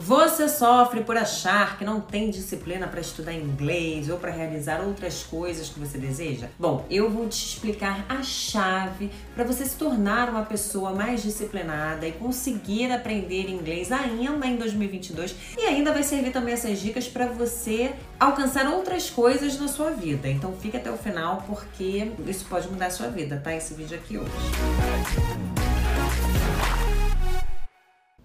Você sofre por achar que não tem disciplina para estudar inglês ou para realizar outras coisas que você deseja? Bom, eu vou te explicar a chave para você se tornar uma pessoa mais disciplinada e conseguir aprender inglês ainda em 2022 e ainda vai servir também essas dicas para você alcançar outras coisas na sua vida. Então fique até o final porque isso pode mudar a sua vida, tá? Esse vídeo aqui hoje.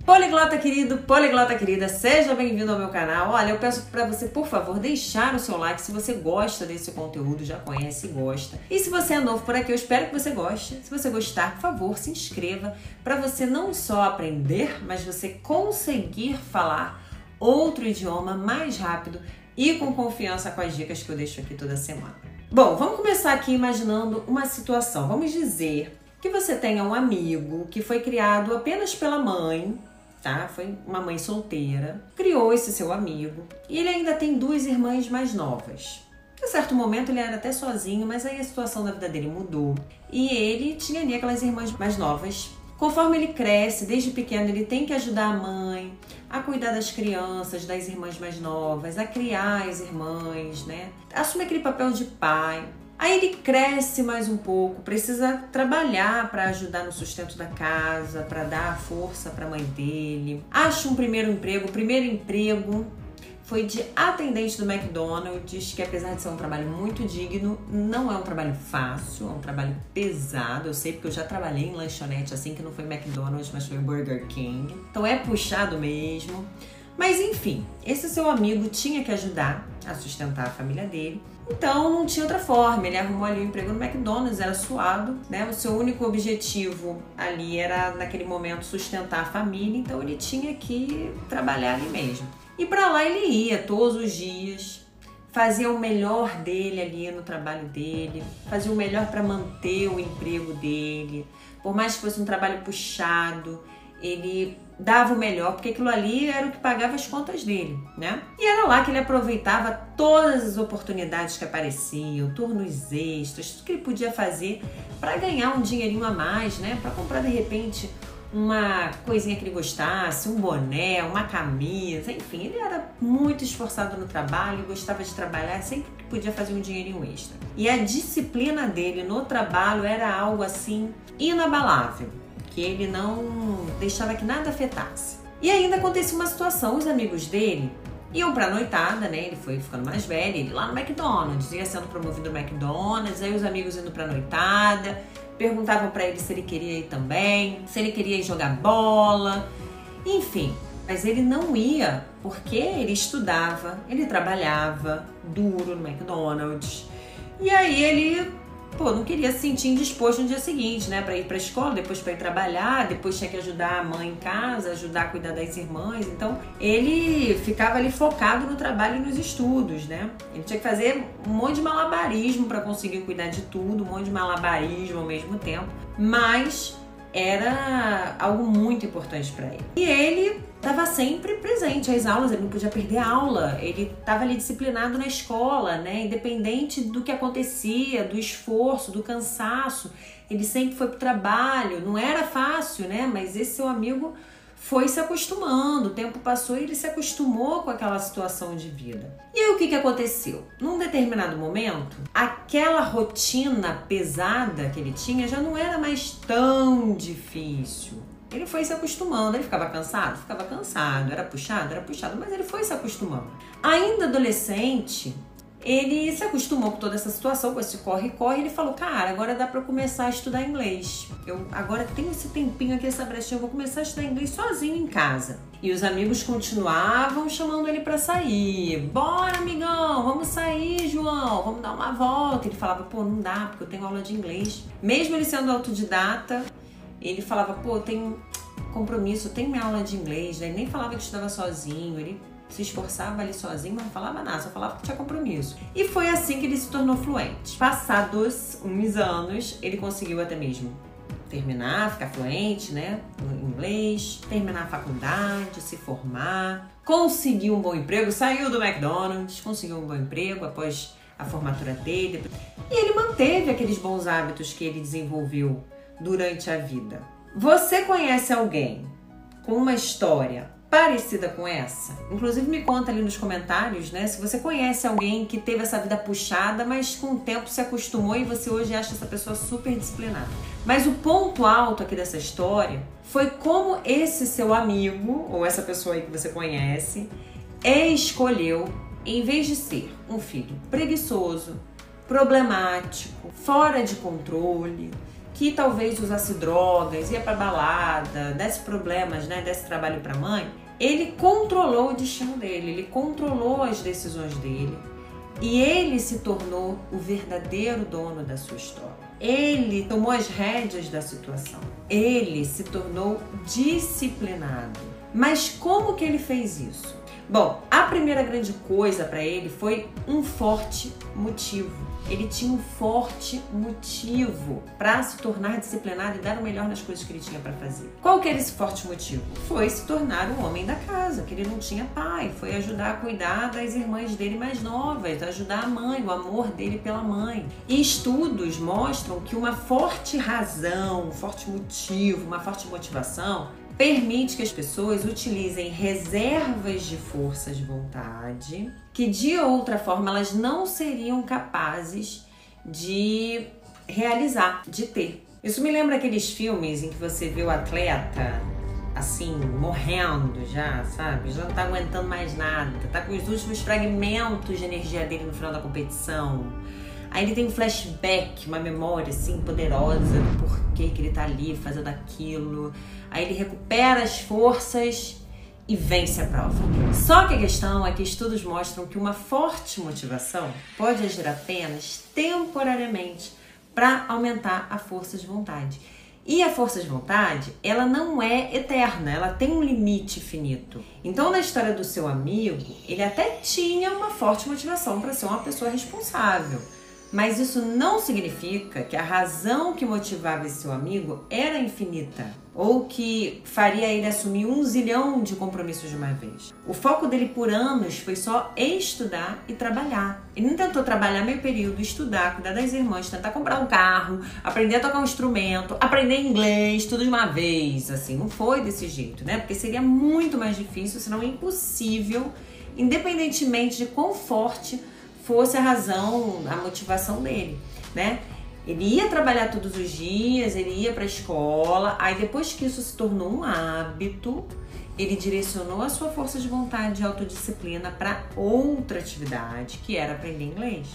Poliglota querido, poliglota querida, seja bem-vindo ao meu canal. Olha, eu peço para você, por favor, deixar o seu like se você gosta desse conteúdo, já conhece e gosta. E se você é novo por aqui, eu espero que você goste. Se você gostar, por favor, se inscreva para você não só aprender, mas você conseguir falar outro idioma mais rápido e com confiança com as dicas que eu deixo aqui toda semana. Bom, vamos começar aqui imaginando uma situação. Vamos dizer que você tenha um amigo que foi criado apenas pela mãe tá? Foi uma mãe solteira, criou esse seu amigo e ele ainda tem duas irmãs mais novas. Em certo momento ele era até sozinho, mas aí a situação da vida dele mudou e ele tinha ali aquelas irmãs mais novas. Conforme ele cresce, desde pequeno, ele tem que ajudar a mãe a cuidar das crianças, das irmãs mais novas, a criar as irmãs, né? Assume aquele papel de pai. Aí ele cresce mais um pouco, precisa trabalhar para ajudar no sustento da casa, para dar força para a mãe dele. Acha um primeiro emprego, o primeiro emprego foi de atendente do McDonald's, que apesar de ser um trabalho muito digno, não é um trabalho fácil, é um trabalho pesado. Eu sei porque eu já trabalhei em lanchonete assim, que não foi McDonald's, mas foi Burger King. Então é puxado mesmo. Mas enfim, esse seu amigo tinha que ajudar a sustentar a família dele. Então não tinha outra forma. Ele arrumou ali um emprego no McDonald's, era suado, né? O seu único objetivo ali era naquele momento sustentar a família, então ele tinha que trabalhar ali mesmo. E para lá ele ia todos os dias, fazia o melhor dele ali no trabalho dele, fazia o melhor para manter o emprego dele. Por mais que fosse um trabalho puxado, ele dava o melhor, porque aquilo ali era o que pagava as contas dele, né? E era lá que ele aproveitava todas as oportunidades que apareciam, turnos extras, tudo que ele podia fazer para ganhar um dinheirinho a mais, né? Para comprar de repente uma coisinha que ele gostasse, um boné, uma camisa, enfim, ele era muito esforçado no trabalho, gostava de trabalhar, sempre que podia fazer um dinheirinho extra. E a disciplina dele no trabalho era algo assim inabalável que ele não deixava que nada afetasse. E ainda acontecia uma situação, os amigos dele iam pra noitada, né? Ele foi ficando mais velho, ele lá no McDonald's, ia sendo promovido no McDonald's, aí os amigos indo pra noitada, perguntavam para ele se ele queria ir também, se ele queria ir jogar bola, enfim. Mas ele não ia porque ele estudava, ele trabalhava duro no McDonald's. E aí ele pô, não queria se sentir indisposto no dia seguinte, né? Pra ir pra escola, depois pra ir trabalhar, depois tinha que ajudar a mãe em casa, ajudar a cuidar das irmãs. Então, ele ficava ali focado no trabalho e nos estudos, né? Ele tinha que fazer um monte de malabarismo para conseguir cuidar de tudo, um monte de malabarismo ao mesmo tempo. Mas era algo muito importante para ele. E ele estava sempre presente às aulas, ele não podia perder aula, ele estava ali disciplinado na escola, né? Independente do que acontecia, do esforço, do cansaço, ele sempre foi para o trabalho. Não era fácil, né? Mas esse seu amigo foi se acostumando, o tempo passou e ele se acostumou com aquela situação de vida. E aí o que, que aconteceu? Num determinado momento, aquela rotina pesada que ele tinha já não era mais tão difícil. Ele foi se acostumando, ele ficava cansado? Ficava cansado, era puxado? Era puxado, mas ele foi se acostumando. Ainda adolescente, ele se acostumou com toda essa situação, com esse corre-corre, ele falou: Cara, agora dá para começar a estudar inglês. Eu agora tenho esse tempinho aqui, essa brechinha, eu vou começar a estudar inglês sozinho em casa. E os amigos continuavam chamando ele para sair. Bora, amigão, vamos sair, João, vamos dar uma volta. Ele falava: Pô, não dá, porque eu tenho aula de inglês. Mesmo ele sendo autodidata, ele falava: Pô, eu tenho compromisso, eu tenho minha aula de inglês. Ele nem falava que estudava sozinho, ele se esforçava ali sozinho, não falava nada, só falava que tinha compromisso. E foi assim que ele se tornou fluente. Passados uns anos, ele conseguiu até mesmo terminar, ficar fluente, né, no inglês, terminar a faculdade, se formar, conseguiu um bom emprego, saiu do McDonald's, conseguiu um bom emprego após a formatura dele. E ele manteve aqueles bons hábitos que ele desenvolveu durante a vida. Você conhece alguém com uma história parecida com essa? Inclusive me conta ali nos comentários, né? Se você conhece alguém que teve essa vida puxada, mas com o tempo se acostumou e você hoje acha essa pessoa super disciplinada. Mas o ponto alto aqui dessa história foi como esse seu amigo, ou essa pessoa aí que você conhece, escolheu, em vez de ser um filho preguiçoso, problemático, fora de controle, que talvez usasse drogas, ia para balada, desse problemas, né, desse trabalho para mãe, ele controlou o destino dele, ele controlou as decisões dele e ele se tornou o verdadeiro dono da sua história. Ele tomou as rédeas da situação. Ele se tornou disciplinado. Mas como que ele fez isso? Bom, a primeira grande coisa para ele foi um forte motivo. Ele tinha um forte motivo para se tornar disciplinado e dar o melhor nas coisas que ele tinha para fazer. Qual que era esse forte motivo? Foi se tornar o homem da casa, que ele não tinha pai, foi ajudar a cuidar das irmãs dele mais novas, ajudar a mãe, o amor dele pela mãe. E estudos mostram que uma forte razão, um forte motivo, uma forte motivação permite que as pessoas utilizem reservas de força de vontade que de outra forma elas não seriam capazes de realizar, de ter. Isso me lembra aqueles filmes em que você vê o atleta assim, morrendo já, sabe? Já não tá aguentando mais nada, tá com os últimos fragmentos de energia dele no final da competição. Aí ele tem um flashback, uma memória assim poderosa do porquê que ele tá ali fazendo aquilo. Aí ele recupera as forças e vence a prova. Só que a questão é que estudos mostram que uma forte motivação pode agir apenas temporariamente para aumentar a força de vontade. E a força de vontade, ela não é eterna, ela tem um limite finito. Então, na história do seu amigo, ele até tinha uma forte motivação para ser uma pessoa responsável. Mas isso não significa que a razão que motivava esse seu amigo era infinita ou que faria ele assumir um zilhão de compromissos de uma vez. O foco dele por anos foi só estudar e trabalhar. Ele não tentou trabalhar meio período, estudar, cuidar das irmãs, tentar comprar um carro, aprender a tocar um instrumento, aprender inglês, tudo de uma vez. Assim, não foi desse jeito, né? Porque seria muito mais difícil, se não impossível, independentemente de quão forte fosse a razão, a motivação dele, né? Ele ia trabalhar todos os dias, ele ia para a escola, aí depois que isso se tornou um hábito, ele direcionou a sua força de vontade e autodisciplina para outra atividade, que era aprender inglês.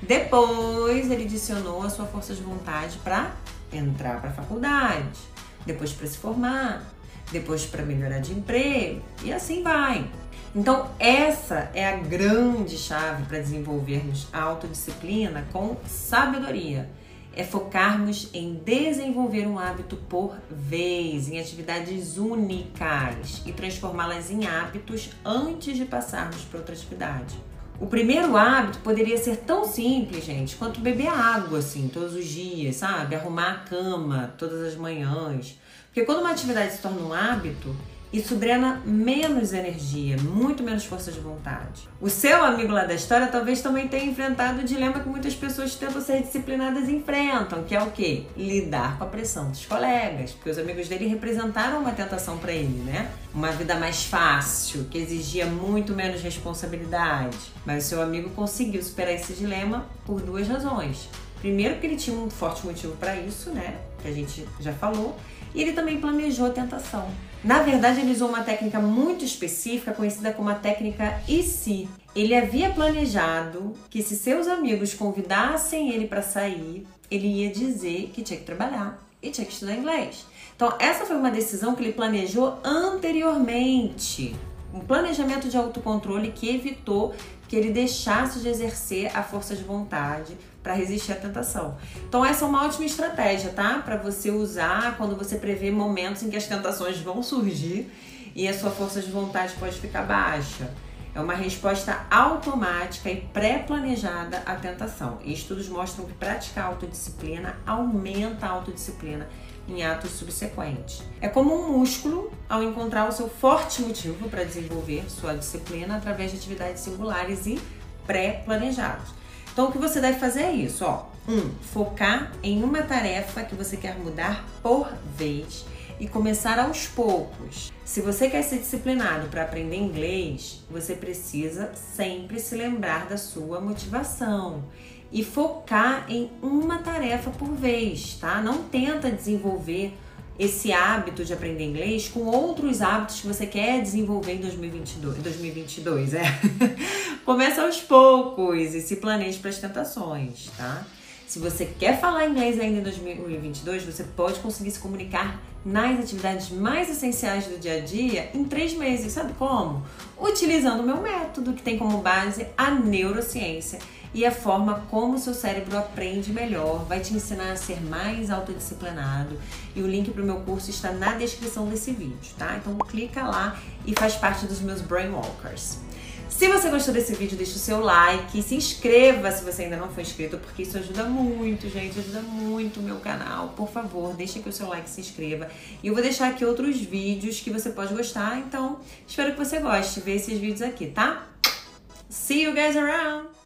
Depois ele direcionou a sua força de vontade para entrar para a faculdade, depois para se formar, depois para melhorar de emprego e assim vai. Então, essa é a grande chave para desenvolvermos a autodisciplina com sabedoria. É focarmos em desenvolver um hábito por vez, em atividades únicas e transformá-las em hábitos antes de passarmos para outra atividade. O primeiro hábito poderia ser tão simples, gente, quanto beber água, assim, todos os dias, sabe? Arrumar a cama todas as manhãs. Porque quando uma atividade se torna um hábito, isso drena menos energia, muito menos força de vontade. O seu amigo lá da história talvez também tenha enfrentado o dilema que muitas pessoas que tentam ser disciplinadas enfrentam, que é o quê? Lidar com a pressão dos colegas, porque os amigos dele representaram uma tentação para ele, né? Uma vida mais fácil, que exigia muito menos responsabilidade. Mas o seu amigo conseguiu superar esse dilema por duas razões. Primeiro, porque ele tinha um forte motivo para isso, né? Que a gente já falou. E ele também planejou a tentação. Na verdade, ele usou uma técnica muito específica, conhecida como a técnica IC. Ele havia planejado que se seus amigos convidassem ele para sair, ele ia dizer que tinha que trabalhar e tinha que estudar inglês. Então, essa foi uma decisão que ele planejou anteriormente. Um planejamento de autocontrole que evitou que ele deixasse de exercer a força de vontade para resistir à tentação. Então essa é uma ótima estratégia, tá? Para você usar quando você prevê momentos em que as tentações vão surgir e a sua força de vontade pode ficar baixa. É uma resposta automática e pré-planejada à tentação. E estudos mostram que praticar autodisciplina aumenta a autodisciplina em atos subsequentes. É como um músculo ao encontrar o seu forte motivo para desenvolver sua disciplina através de atividades singulares e pré-planejadas. Então, o que você deve fazer é isso, ó. Um, focar em uma tarefa que você quer mudar por vez e começar aos poucos. Se você quer ser disciplinado para aprender inglês, você precisa sempre se lembrar da sua motivação e focar em uma tarefa por vez, tá? Não tenta desenvolver esse hábito de aprender inglês com outros hábitos que você quer desenvolver em 2022, 2022 é. Começa aos poucos e se planeje para as tentações, tá? Se você quer falar inglês ainda em 2022, você pode conseguir se comunicar nas atividades mais essenciais do dia a dia em três meses. Sabe como? Utilizando o meu método, que tem como base a neurociência e a forma como o seu cérebro aprende melhor, vai te ensinar a ser mais autodisciplinado. E o link para o meu curso está na descrição desse vídeo, tá? Então clica lá e faz parte dos meus Brainwalkers. Se você gostou desse vídeo, deixa o seu like, se inscreva se você ainda não foi inscrito, porque isso ajuda muito, gente, ajuda muito o meu canal. Por favor, deixa aqui o seu like, se inscreva. E eu vou deixar aqui outros vídeos que você pode gostar, então espero que você goste. Vê esses vídeos aqui, tá? See you guys around!